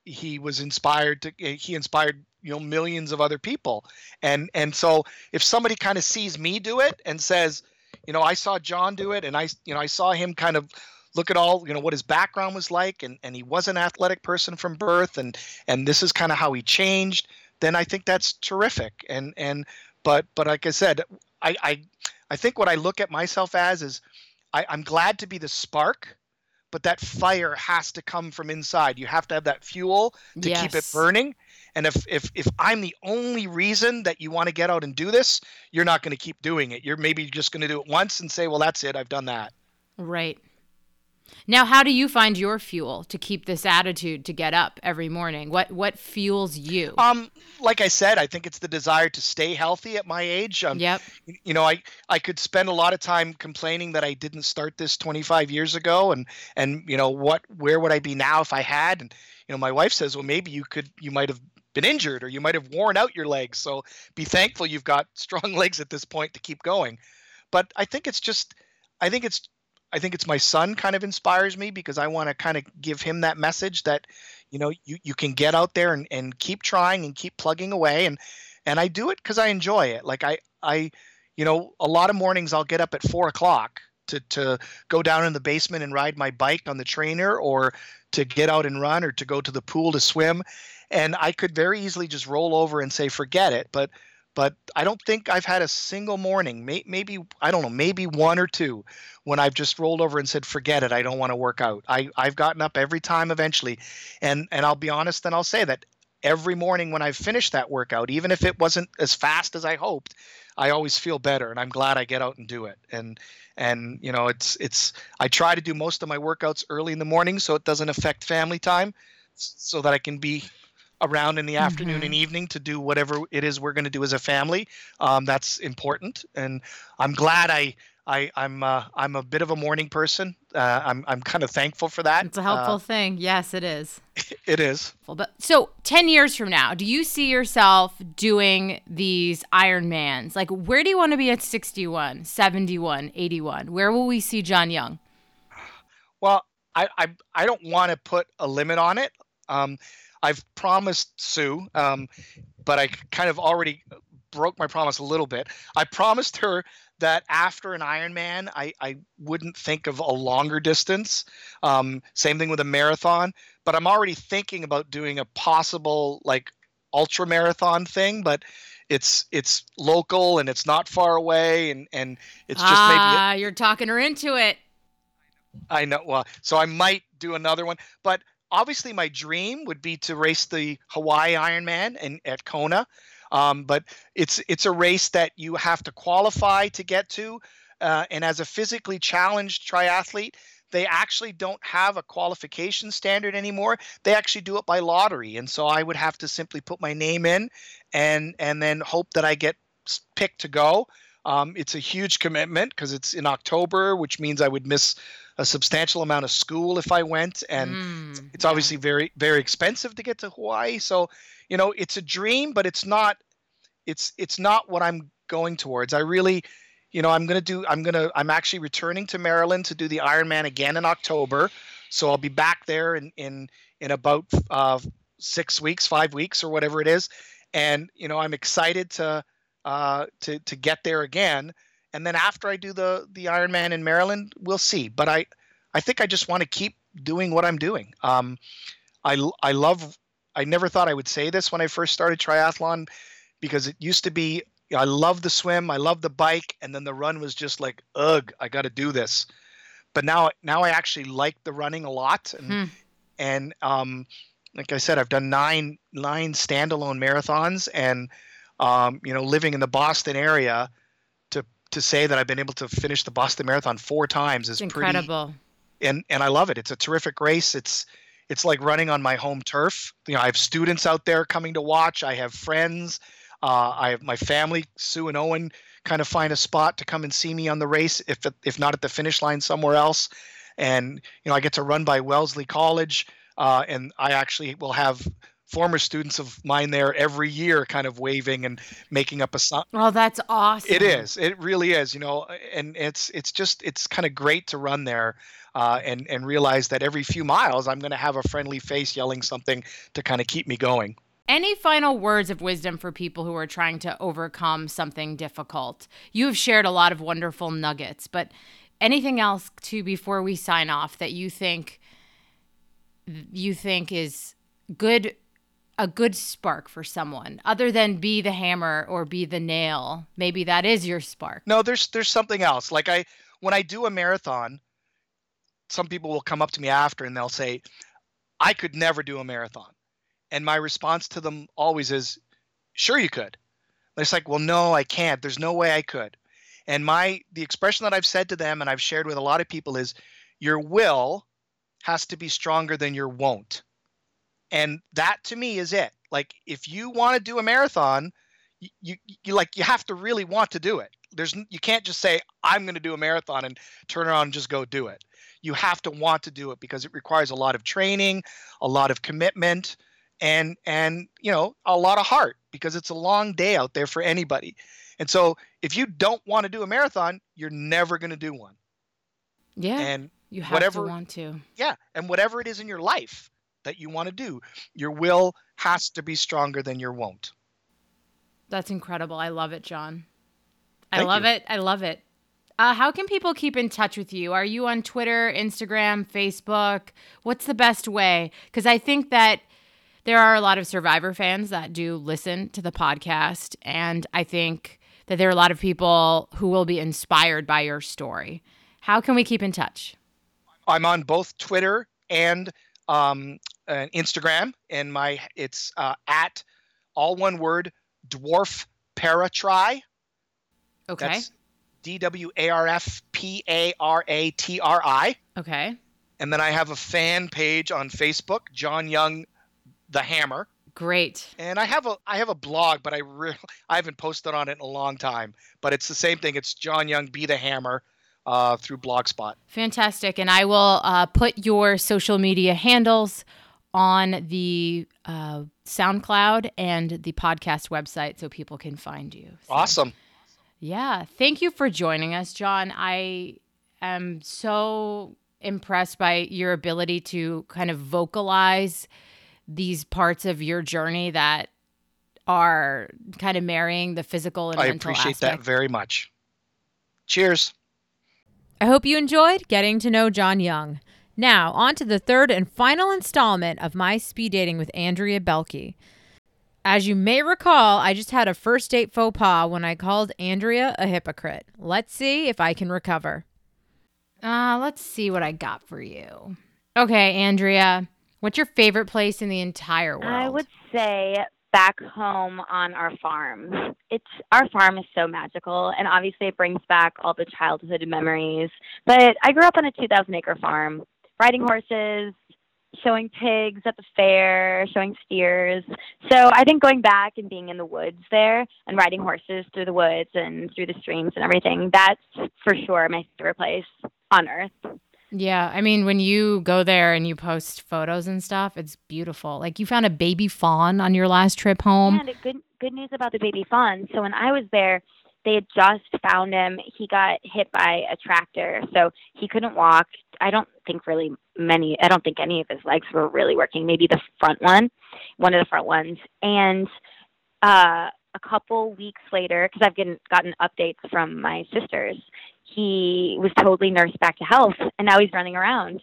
he was inspired to he inspired you know millions of other people and and so if somebody kind of sees me do it and says you know i saw john do it and i you know i saw him kind of look at all you know what his background was like and and he was an athletic person from birth and and this is kind of how he changed then i think that's terrific and and but but like i said i i i think what i look at myself as is I, i'm glad to be the spark but that fire has to come from inside. You have to have that fuel to yes. keep it burning. And if if if I'm the only reason that you want to get out and do this, you're not going to keep doing it. You're maybe just going to do it once and say, "Well, that's it. I've done that." Right. Now, how do you find your fuel to keep this attitude to get up every morning? What what fuels you? Um, like I said, I think it's the desire to stay healthy at my age. Um, yep. You know, I I could spend a lot of time complaining that I didn't start this 25 years ago, and and you know what, where would I be now if I had? And you know, my wife says, well, maybe you could, you might have been injured or you might have worn out your legs. So be thankful you've got [laughs] strong legs at this point to keep going. But I think it's just, I think it's I think it's my son kind of inspires me because I want to kind of give him that message that, you know, you, you can get out there and, and keep trying and keep plugging away. And, and I do it because I enjoy it. Like I, I, you know, a lot of mornings I'll get up at four o'clock to, to go down in the basement and ride my bike on the trainer or to get out and run or to go to the pool to swim. And I could very easily just roll over and say, forget it. But but I don't think I've had a single morning, may, maybe I don't know, maybe one or two, when I've just rolled over and said, "Forget it, I don't want to work out." I I've gotten up every time eventually, and and I'll be honest, and I'll say that every morning when I've finished that workout, even if it wasn't as fast as I hoped, I always feel better, and I'm glad I get out and do it. And and you know, it's it's I try to do most of my workouts early in the morning so it doesn't affect family time, so that I can be around in the afternoon mm-hmm. and evening to do whatever it is we're going to do as a family. Um, that's important, and I'm glad I. I, I'm uh, I'm a bit of a morning person. Uh, I'm I'm kind of thankful for that. It's a helpful uh, thing. Yes, it is. [laughs] It is. But so ten years from now, do you see yourself doing these Ironmans? Like, where do you want to be at 61, 71, 81? Where will we see John Young? Well, I I, I don't want to put a limit on it Um, I've promised Sue, um, but I kind of already broke my promise a little bit. I promised her that after an Ironman, I, I wouldn't think of a longer distance. Um, same thing with a marathon, but I'm already thinking about doing a possible like ultra marathon thing, but it's it's local and it's not far away and and it's just ah, maybe you're talking her into it. I know well, so I might do another one, but obviously my dream would be to race the Hawaii Ironman and at Kona. Um, but it's it's a race that you have to qualify to get to, uh, and as a physically challenged triathlete, they actually don't have a qualification standard anymore. They actually do it by lottery, and so I would have to simply put my name in, and and then hope that I get picked to go. Um, it's a huge commitment because it's in October, which means I would miss a substantial amount of school if I went, and mm, it's obviously very very expensive to get to Hawaii. So, you know, it's a dream, but it's not it's it's not what I'm going towards. I really you know, I'm to do, I'm to, I'm actually returning to Maryland to do the Ironman again in October. So I'll be back there in, in, in about uh, six weeks, five weeks or whatever it is. And, you know, I'm excited to, uh, to, to get there again. And then after I do the, the Ironman in Maryland, we'll see. But I, I think I just want to keep doing what I'm doing. Um, I, I love, I never thought I would say this when I first started triathlon because it used to be I love the swim, I love the bike, and then the run was just like, ugh, I got to do this. But now, now I actually like the running a lot, and hmm. and um, like I said, I've done nine nine standalone marathons, and um, you know, living in the Boston area, to say that I've been able to finish the Boston Marathon four times is incredible. Pretty, and and I love it. It's a terrific race. It's it's like running on my home turf. You know, I have students out there coming to watch. I have friends uh, I have my family, Sue and Owen, kind of find a spot to come and see me on the race, if if not at the finish line somewhere else. And you know, I get to run by Wellesley College, uh, and I actually will have former students of mine there every year kind of waving and making up a song. Oh, that's awesome. It is. It really is, you know, and it's it's just it's kind of great to run there uh, and and realize that every few miles I'm going to have a friendly face yelling something to kind of keep me going. Any final words of wisdom for people who are trying to overcome something difficult? You have shared a lot of wonderful nuggets, but anything else too before we sign off that you think you think is good a good spark for someone other than be the hammer or be the nail maybe that is your spark no there's there's something else like i when i do a marathon some people will come up to me after and they'll say i could never do a marathon and my response to them always is, sure you could. But it's like, well, no, I can't. There's no way I could. And my the expression that I've said to them and I've shared with a lot of people is your will has to be stronger than your won't. And that to me is it. Like if you want to do a marathon, you, you, you like you have to really want to do it. There's you can't just say I'm going to do a marathon and turn around and just go do it. You have to want to do it because it requires a lot of training, a lot of commitment, and and you know a lot of heart because it's a long day out there for anybody and so if you don't want to do a marathon you're never going to do one yeah and you have whatever, to want to yeah and whatever it is in your life that you want to do your will has to be stronger than your won't that's incredible i love it john i Thank love you. it i love it uh, how can people keep in touch with you? Are you on Twitter, Instagram, Facebook? What's the best way? Because I think that there are a lot of Survivor fans that do listen to the podcast. And I think that there are a lot of people who will be inspired by your story. How can we keep in touch? I'm on both Twitter and um, uh, Instagram, and my it's uh, at all one word dwarf paratri. Okay. D W A R F P A R A T R I. Okay. And then I have a fan page on Facebook, John Young the Hammer. Great. And I have a I have a blog, but I really I haven't posted on it in a long time. But it's the same thing. It's John Young Be the Hammer uh, through Blogspot. Fantastic. And I will uh, put your social media handles on the uh, SoundCloud and the podcast website so people can find you. So, awesome. Yeah. Thank you for joining us, John. I am so impressed by your ability to kind of vocalize these parts of your journey that are kind of marrying the physical and I mental appreciate aspect. that very much. Cheers. I hope you enjoyed getting to know John Young. Now, on to the third and final installment of my speed dating with Andrea Boehlke. As you may recall, I just had a first date faux pas when I called Andrea a hypocrite. Let's see if I can recover. Uh, let's see what I got for you. Okay, Andrea, what's your favorite place in the entire world? I would say back home on our farm. It's our farm is so magical and obviously it brings back all the childhood memories. But I grew up on a 2000 acre farm, riding horses, showing pigs at the fair, showing steers. So I think going back and being in the woods there and riding horses through the woods and through the streams and everything, that's for sure my favorite place on earth. Yeah, I mean, when you go there and you post photos and stuff, it's beautiful. Like you found a baby fawn on your last trip home. And good good news about the baby fawn. So when I was there, they had just found him. He got hit by a tractor, so he couldn't walk. I don't think really many. I don't think any of his legs were really working. Maybe the front one, one of the front ones, and uh, a couple weeks later, because I've gotten gotten updates from my sisters, he was totally nursed back to health, and now he's running around.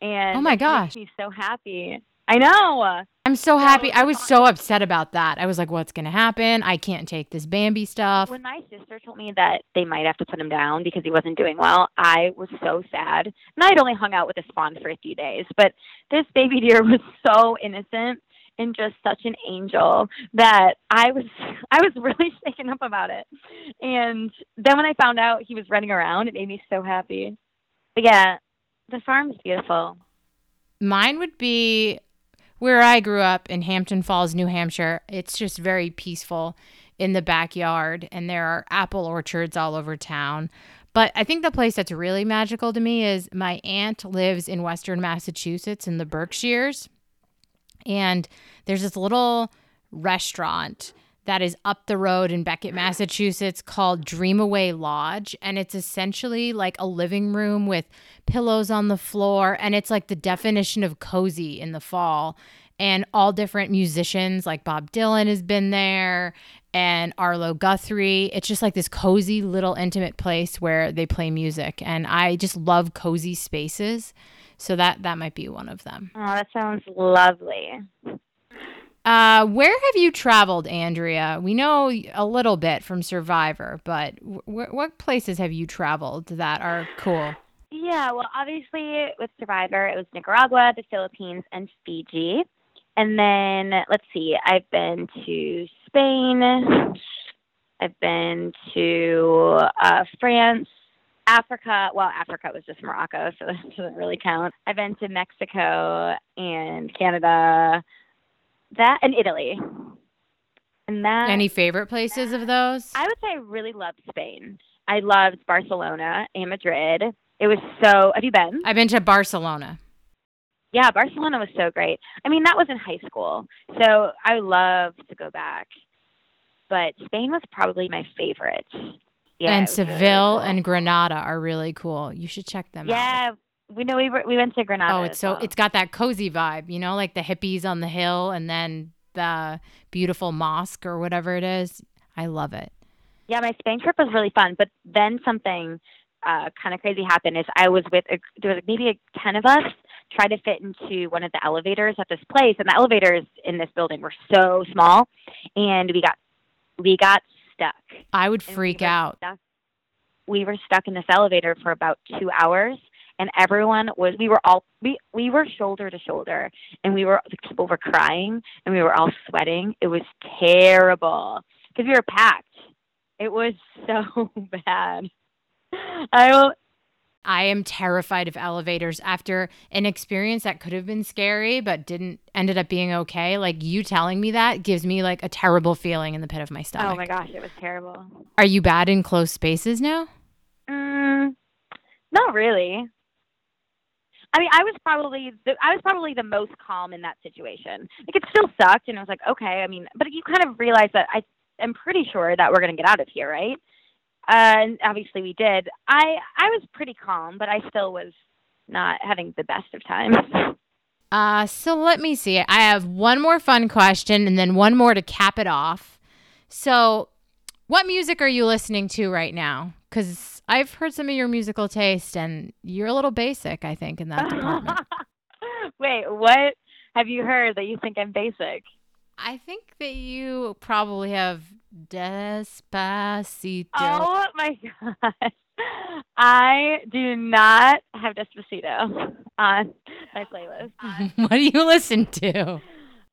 And Oh my gosh. he's so happy. I know. I'm so happy. I was so upset about that. I was like, what's going to happen? I can't take this Bambi stuff. When my sister told me that they might have to put him down because he wasn't doing well, I was so sad. And I had only hung out with this fawn for a few days, but this baby deer [laughs] was so innocent and just such an angel that I was [laughs] I was really [laughs] shaken up about it. And then when I found out he was running around, it made me so happy. But yeah, the farm's beautiful. Mine would be where I grew up in Hampton Falls, New Hampshire. It's just very peaceful in the backyard, and there are apple orchards all over town. But I think the place that's really magical to me is my aunt lives in Western Massachusetts in the Berkshires. And there's this little restaurant that is up the road in Becket, Massachusetts called Dreamaway Lodge. And it's essentially like a living room with pillows on the floor. And it's like the definition of cozy in the fall. And all different musicians, like Bob Dylan has been there and Arlo Guthrie. It's just like this cozy little intimate place where they play music. And I just love cozy spaces. So that that might be one of them. Oh, that sounds lovely. Uh, where have you traveled, Andrea? We know a little bit from Survivor, but wh- what places have you traveled that are cool? Yeah, well, obviously with Survivor, it was Nicaragua, the Philippines, and Fiji. And then let's see, I've been to Spain, I've been to uh, France, Africa. Well, Africa was just Morocco, [laughs] so that doesn't really count. I've been to Mexico and Canada, that and Italy. And that Any favorite places of those? I would say I really loved Spain. I loved Barcelona and Madrid. It was so. Have you been? I've been to Barcelona. Yeah, Barcelona was so great. I mean, that was in high school, so I love to go back. But Spain was probably my favorite. Yeah, and was really, Seville cool. and Granada are really cool. You should check them out. We know we were, we went to Granada. Oh, it's so well. it's got that cozy vibe, you know, like the hippies on the hill and then the beautiful mosque or whatever it is. I love it. Yeah, my Spain trip was really fun, but then something uh, kind of crazy happened. Is I was with a, there was maybe a ten of us try to fit into one of the elevators at this place, and the elevators in this building were so small, and we got we got stuck. I would And we freak out. Stuck, we were stuck in this elevator for about two hours, and everyone was. We were all we we were shoulder to shoulder, and we were the people were crying, and we were all sweating. It was terrible because we were packed. It was [laughs] so bad. I will. I am terrified of elevators after an experience that could have been scary but didn't ended up being okay. Like you telling me that gives me like a terrible feeling in the pit of my stomach. Oh my gosh, it was terrible. Are you bad in close spaces now? Mm, not really. I mean, I was probably the, I was probably the most calm in that situation. Like it still sucked, and I was like, okay. I mean, but you kind of realize that I am pretty sure that we're gonna get out of here, right? Uh, and obviously we did. I I was pretty calm, but I still was not having the best of times. [laughs] Uh, so let me see. I have one more fun question and then one more to cap it off. So, what music are you listening to right now? Because I've heard some of your musical taste, and you're a little basic, I think, in that department. [laughs] Wait, what have you heard that you think I'm basic? I think that you probably have Despacito. Oh my god. I do not have Despacito on my playlist. [laughs] what do you listen to?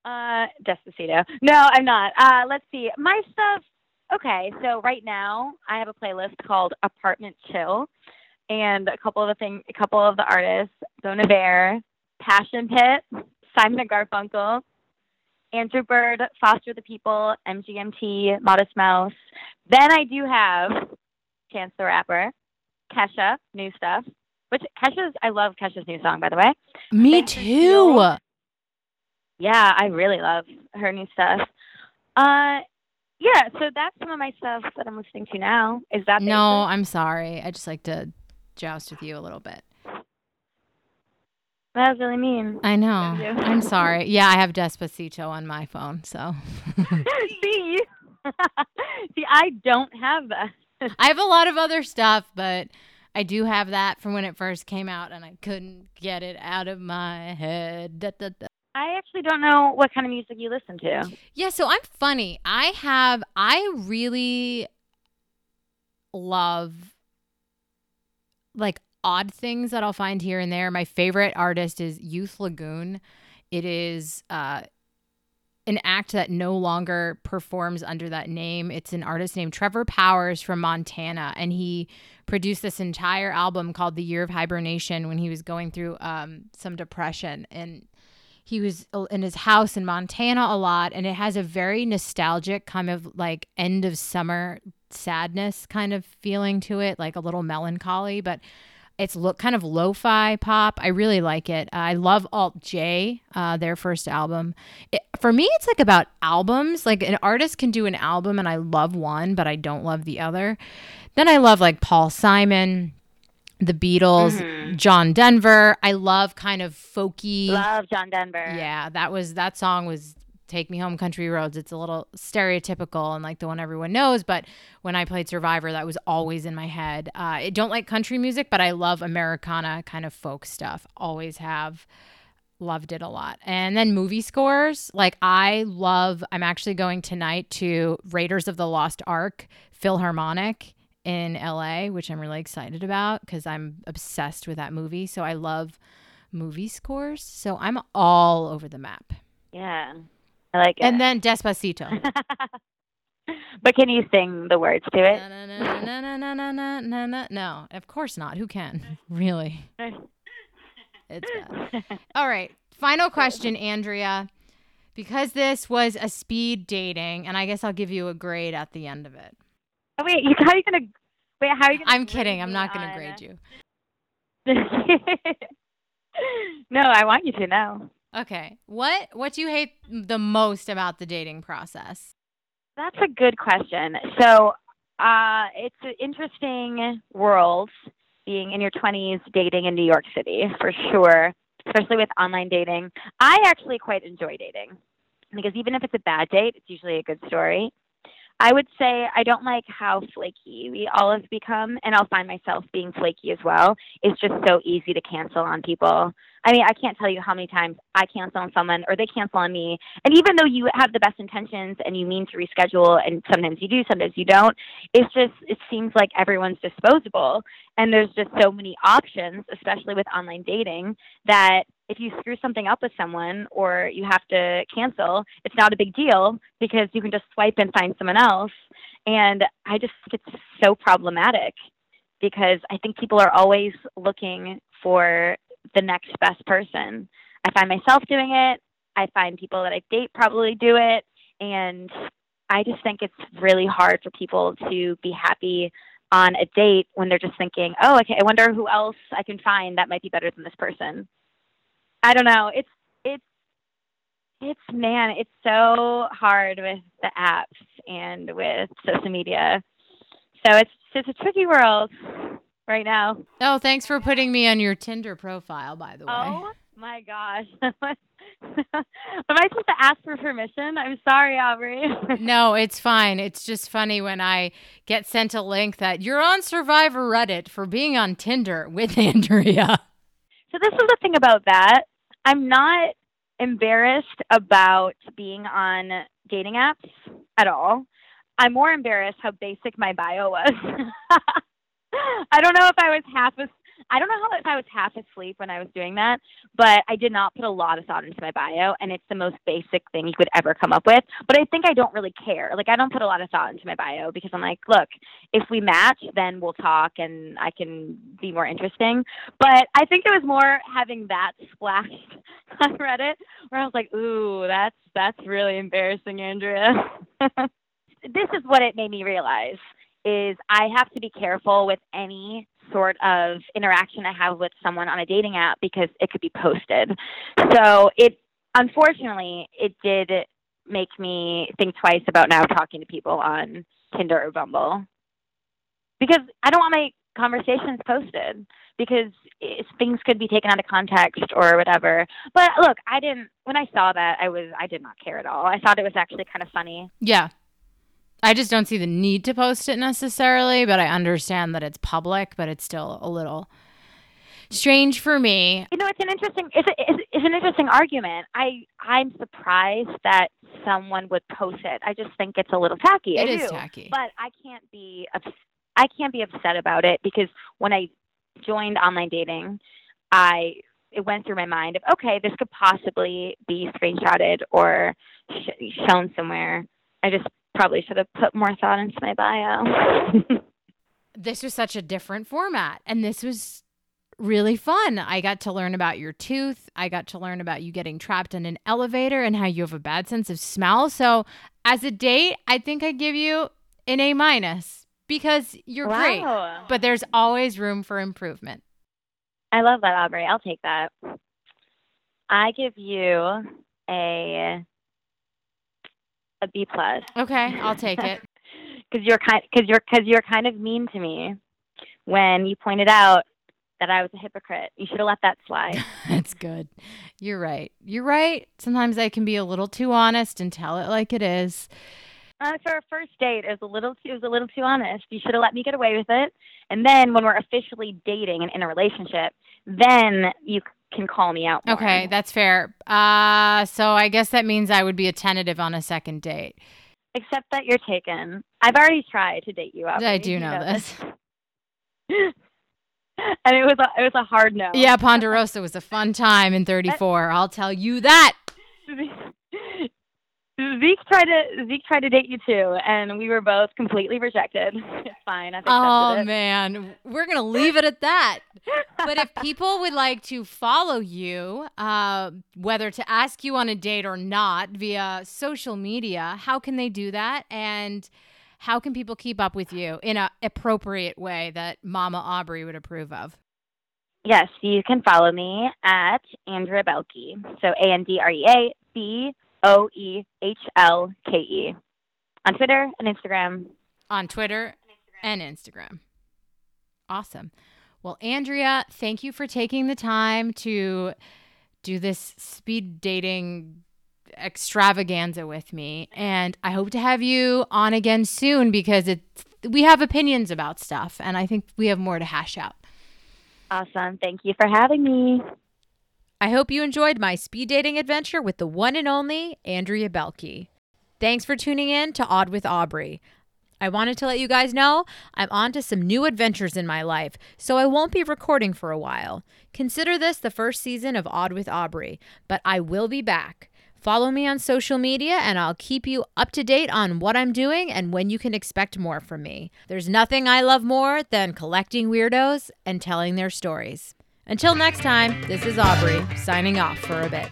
Uh, Despacito. No, I'm not. Uh, let's see. My stuff. Okay, so right now I have a playlist called Apartment Chill, and a couple of the thing, a couple of the artists: Bon Iver, Passion Pit, Simon and Garfunkel, Andrew Bird, Foster the People, MGMT, Modest Mouse. Then I do have Chance the Rapper, Kesha, new stuff. Which Kesha's, I love Kesha's new song, by the way. Me Thanks too. Yeah, I really love her new stuff. Uh, yeah, so that's some of my stuff that I'm listening to now. Is that No, basic? I'm sorry. I just like to joust with you a little bit. that was really mean. I know. I'm sorry. Yeah, I have Despacito on my phone, so [laughs] See, [laughs] see, I don't have that. I have a lot of other stuff, but I do have that from when it first came out, and I couldn't get it out of my head. Da, da, da. I actually don't know what kind of music you listen to. Yeah, so I'm funny. I have, I really love like odd things that I'll find here and there. My favorite artist is Youth Lagoon. It is uh, an act that no longer performs under that name. It's an artist named Trevor Powers from Montana, and he produced this entire album called The Year of Hibernation when he was going through um, some depression. And he was in his house in Montana a lot, and it has a very nostalgic kind of like end of summer sadness kind of feeling to it, like a little melancholy, but it's look kind of lo-fi pop. I really like it. I love Alt J, uh, their first album. It, for me, it's like about albums. Like an artist can do an album, and I love one, but I don't love the other. Then I love like Paul Simon, the Beatles, Mhm. John Denver. I love kind of folky. Love John Denver. Yeah, that was that song was Take Me Home Country Roads. It's a little stereotypical and like the one everyone knows, but when I played Survivor, that was always in my head. Uh, I don't like country music, but I love Americana kind of folk stuff. Always have loved it a lot. And then movie scores, like I love I'm actually going tonight to Raiders of the Lost Ark Philharmonic in LA, which I'm really excited about cuz I'm obsessed with that movie. So I love movie scores. So I'm all over the map. Yeah. I like it. And then [laughs] Despacito. but can you sing the words to it? Na, na, na, na, na, na, na, na. No, of course not. Who can? Really? It's bad. [laughs] All right. Final question, Andrea. Because this was a speed dating, and I guess I'll give you a grade at the end of it. Oh, wait, you, how are you gonna? Wait, how are you gonna? I'm kidding. I'm not going to on- grade you. [laughs] no, I want you to know. Okay. What what do you hate the most about the dating process? That's a good question. So, uh, it's an interesting world being in your 20s dating in New York City for sure, especially with online dating. I actually quite enjoy dating because even if it's a bad date, it's usually a good story. I would say I don't like how flaky we all have become, and I'll find myself being flaky as well. It's just so easy to cancel on people. I mean, I can't tell you how many times I cancel on someone or they cancel on me. And even though you have the best intentions and you mean to reschedule, and sometimes you do, sometimes you don't, it's just, it seems like everyone's disposable. And there's just so many options, especially with online dating, that if you screw something up with someone or you have to cancel, it's not a big deal because you can just swipe and find someone else. And I just think it's so problematic because I think people are always looking for the next best person. I find myself doing it. I find people that I date probably do it. And I just think it's really hard for people to be happy on a date when they're just thinking, oh, okay, I wonder who else I can find that might be better than this person. I don't know. It's, it's, it's, man, it's so hard with the apps and with social media. So it's just a tricky world right now. Oh, thanks for putting me on your Tinder profile, by the way. Oh My gosh. [laughs] Am I supposed to ask for permission? I'm sorry, Aubrey. [laughs] no, it's fine. It's just funny when I get sent a link that you're on Survivor Reddit for being on Tinder with [laughs] Andrea. So this is the thing about that. I'm not embarrassed about being on dating apps at all. I'm more embarrassed how basic my bio was. [laughs] I don't know if I was half as I don't know how if I was half asleep when I was doing that, but I did not put a lot of thought into my bio, and it's the most basic thing you could ever come up with. But I think I don't really care. Like I don't put a lot of thought into my bio because I'm like, look, if we match, then we'll talk, and I can be more interesting. But I think it was more having that [laughs] splashed [laughs] on Reddit, where I was like, ooh, that's that's really embarrassing, Andrea. [laughs] this is what it made me realize is I have to be careful with any sort of interaction I have with someone on a dating app because it could be posted. So it unfortunately it did make me think twice about now talking to people on Tinder or Bumble. Because I don't want my conversations posted because things could be taken out of context or whatever. But look, I didn't when I saw that I was I did not care at all. I thought it was actually kind of funny. Yeah. I just don't see the need to post it necessarily, but I understand that it's public, but it's still a little strange for me. You know, it's an interesting it's, a, it's, it's an interesting argument. I I'm surprised that someone would post it. I just think it's a little tacky. It I is do. tacky. But I can't be I can't be upset about it because when I joined online dating, I it went through my mind of okay, this could possibly be screenshotted or sh- shown somewhere. I just probably should have put more thought into my bio. [laughs] this was such a different format, and this was really fun. I got to learn about your tooth. I got to learn about you getting trapped in an elevator and how you have a bad sense of smell. So, as a date, I think I give you an A minus because you're wow. great, but there's always room for improvement. I love that, Aubrey. I'll take that. I give you a a B plus. Okay, I'll take it. [laughs] Because you're kind, because you're, because you're kind of mean to me when you pointed out that I was a hypocrite. You should have let that slide. [laughs] That's good. You're right. You're right. Sometimes I can be a little too honest and tell it like it is. Uh, for a first date, it was a little too, it was a little too honest. You should have let me get away with it. And then when we're officially dating and in a relationship, then you can call me out. More. Okay, that's fair. Uh, so I guess that means I would be a tentative on a second date. Except that you're taken. I've already tried to date you. Aubrey. I do know, know this. [laughs] and it was a, it was a hard no. Yeah, Ponderosa was a fun time in [laughs] 34. I'll tell you that. [laughs] Zeke tried to Zeke tried to date you too, and we were both completely rejected. It's [laughs] fine. I've oh it. man, we're gonna leave it at that. but if [laughs] people would like to follow you, uh, whether to ask you on a date or not via social media, how can they do that? And how can people keep up with you in an appropriate way that Mama Aubrey would approve of? Yes, you can follow me at Andrea Boehlke. So A N D R E A B O E H L K E on Twitter and Instagram. On Twitter and Instagram. Awesome. Well, Andrea, thank you for taking the time to do this speed dating extravaganza with me. And I hope to have you on again soon because it's we have opinions about stuff and I think we have more to hash out. Awesome. Thank you for having me. I hope you enjoyed my speed dating adventure with the one and only Andrea Boehlke. Thanks for tuning in to Odd with Aubrey. I wanted to let you guys know I'm on to some new adventures in my life, so I won't be recording for a while. Consider this the first season of Odd with Aubrey, but I will be back. Follow me on social media and I'll keep you up to date on what I'm doing and when you can expect more from me. There's nothing I love more than collecting weirdos and telling their stories. Until next time, this is Aubrey signing off for a bit.